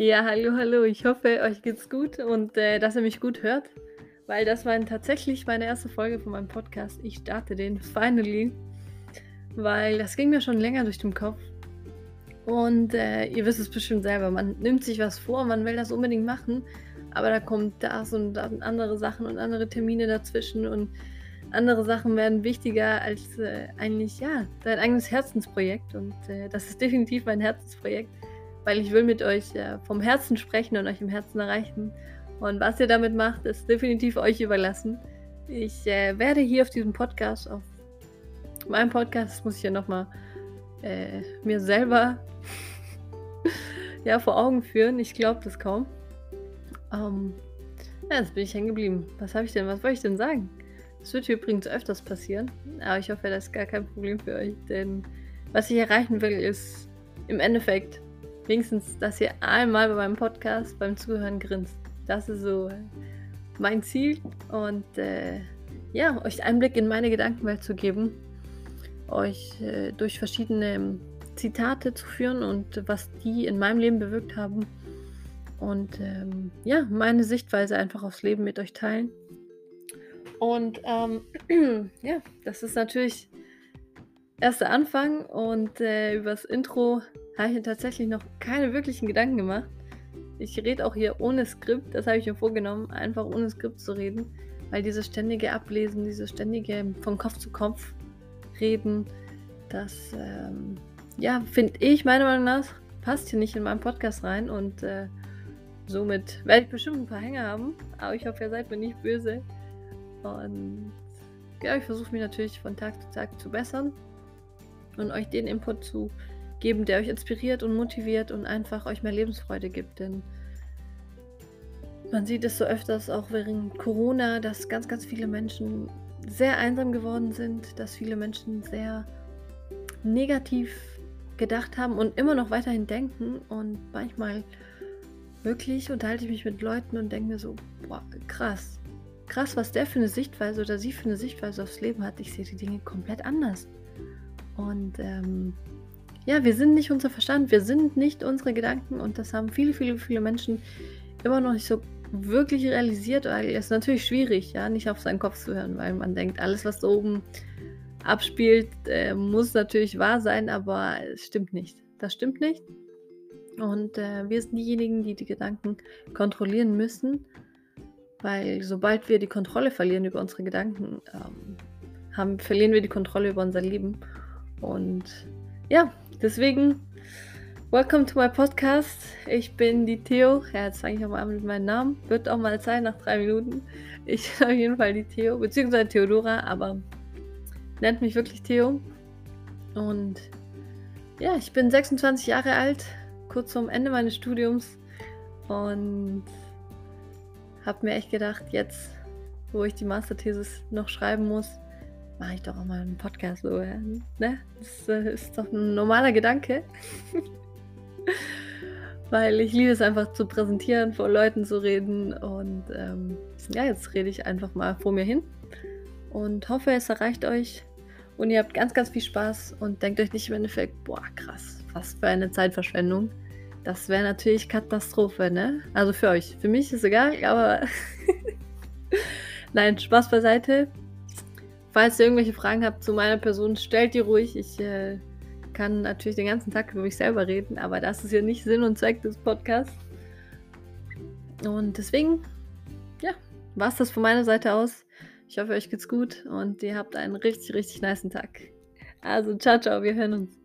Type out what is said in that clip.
Ja, hallo, hallo. Ich hoffe, euch geht's gut und äh, dass ihr mich gut hört, weil das war tatsächlich meine erste Folge von meinem Podcast. Ich starte den finally, weil das ging mir schon länger durch den Kopf. Und äh, ihr wisst es bestimmt selber, man nimmt sich was vor, man will das unbedingt machen, aber da kommt das und dann andere Sachen und andere Termine dazwischen und andere Sachen werden wichtiger als äh, eigentlich, ja, dein eigenes Herzensprojekt. Und äh, das ist definitiv mein Herzensprojekt weil ich will mit euch äh, vom Herzen sprechen und euch im Herzen erreichen. Und was ihr damit macht, ist definitiv euch überlassen. Ich äh, werde hier auf diesem Podcast, auf meinem Podcast, muss ich ja nochmal äh, mir selber ja, vor Augen führen. Ich glaube das kaum. Ähm, ja, jetzt bin ich hängen geblieben. Was habe ich denn, was wollte ich denn sagen? Das wird hier übrigens öfters passieren, aber ich hoffe, das ist gar kein Problem für euch, denn was ich erreichen will, ist im Endeffekt wenigstens, dass ihr einmal bei meinem Podcast beim Zuhören grinst. Das ist so mein Ziel und äh, ja, euch Einblick in meine Gedankenwelt zu geben, euch äh, durch verschiedene Zitate zu führen und was die in meinem Leben bewirkt haben und ähm, ja, meine Sichtweise einfach aufs Leben mit euch teilen. Und ähm, ja, das ist natürlich erst der Anfang und äh, übers Intro habe ich mir tatsächlich noch keine wirklichen Gedanken gemacht. Ich rede auch hier ohne Skript, das habe ich mir vorgenommen, einfach ohne Skript zu reden, weil dieses ständige Ablesen, dieses ständige von Kopf zu Kopf reden, das, ähm, ja, finde ich meiner Meinung nach, passt hier nicht in meinen Podcast rein und äh, somit werde ich bestimmt ein paar Hänger haben, aber ich hoffe, ihr seid mir nicht böse. Und ja, ich versuche mich natürlich von Tag zu Tag zu bessern und euch den Input zu geben, der euch inspiriert und motiviert und einfach euch mehr Lebensfreude gibt. Denn man sieht es so öfters auch während Corona, dass ganz, ganz viele Menschen sehr einsam geworden sind, dass viele Menschen sehr negativ gedacht haben und immer noch weiterhin denken. Und manchmal wirklich unterhalte ich mich mit Leuten und denke mir so, boah, krass. Krass, was der für eine Sichtweise oder sie für eine Sichtweise aufs Leben hat. Ich sehe die Dinge komplett anders. Und ähm, ja, wir sind nicht unser Verstand, wir sind nicht unsere Gedanken und das haben viele, viele, viele Menschen immer noch nicht so wirklich realisiert, weil es ist natürlich schwierig, ja, nicht auf seinen Kopf zu hören, weil man denkt, alles, was da oben abspielt, äh, muss natürlich wahr sein, aber es stimmt nicht. Das stimmt nicht. Und äh, wir sind diejenigen, die die Gedanken kontrollieren müssen, weil sobald wir die Kontrolle verlieren über unsere Gedanken, ähm, haben, verlieren wir die Kontrolle über unser Leben. Und ja, deswegen, welcome to my podcast. Ich bin die Theo. Ja, jetzt fange ich nochmal an mit meinem Namen. Wird auch mal Zeit nach drei Minuten. Ich bin auf jeden Fall die Theo, beziehungsweise Theodora, aber nennt mich wirklich Theo. Und ja, ich bin 26 Jahre alt, kurz vorm Ende meines Studiums. Und habe mir echt gedacht, jetzt, wo ich die Masterthesis noch schreiben muss, mache ich doch auch mal einen Podcast so. Ne? Das äh, ist doch ein normaler Gedanke. Weil ich liebe es einfach zu präsentieren, vor Leuten zu reden. Und ähm, ja, jetzt rede ich einfach mal vor mir hin. Und hoffe, es erreicht euch. Und ihr habt ganz, ganz viel Spaß und denkt euch nicht im Endeffekt, boah, krass, was für eine Zeitverschwendung. Das wäre natürlich Katastrophe, ne? Also für euch. Für mich ist egal, aber nein, Spaß beiseite. Falls ihr irgendwelche Fragen habt zu meiner Person, stellt die ruhig. Ich äh, kann natürlich den ganzen Tag über mich selber reden, aber das ist ja nicht Sinn und Zweck des Podcasts. Und deswegen, ja, war es das von meiner Seite aus. Ich hoffe, euch geht's gut und ihr habt einen richtig, richtig nice Tag. Also, ciao, ciao, wir hören uns.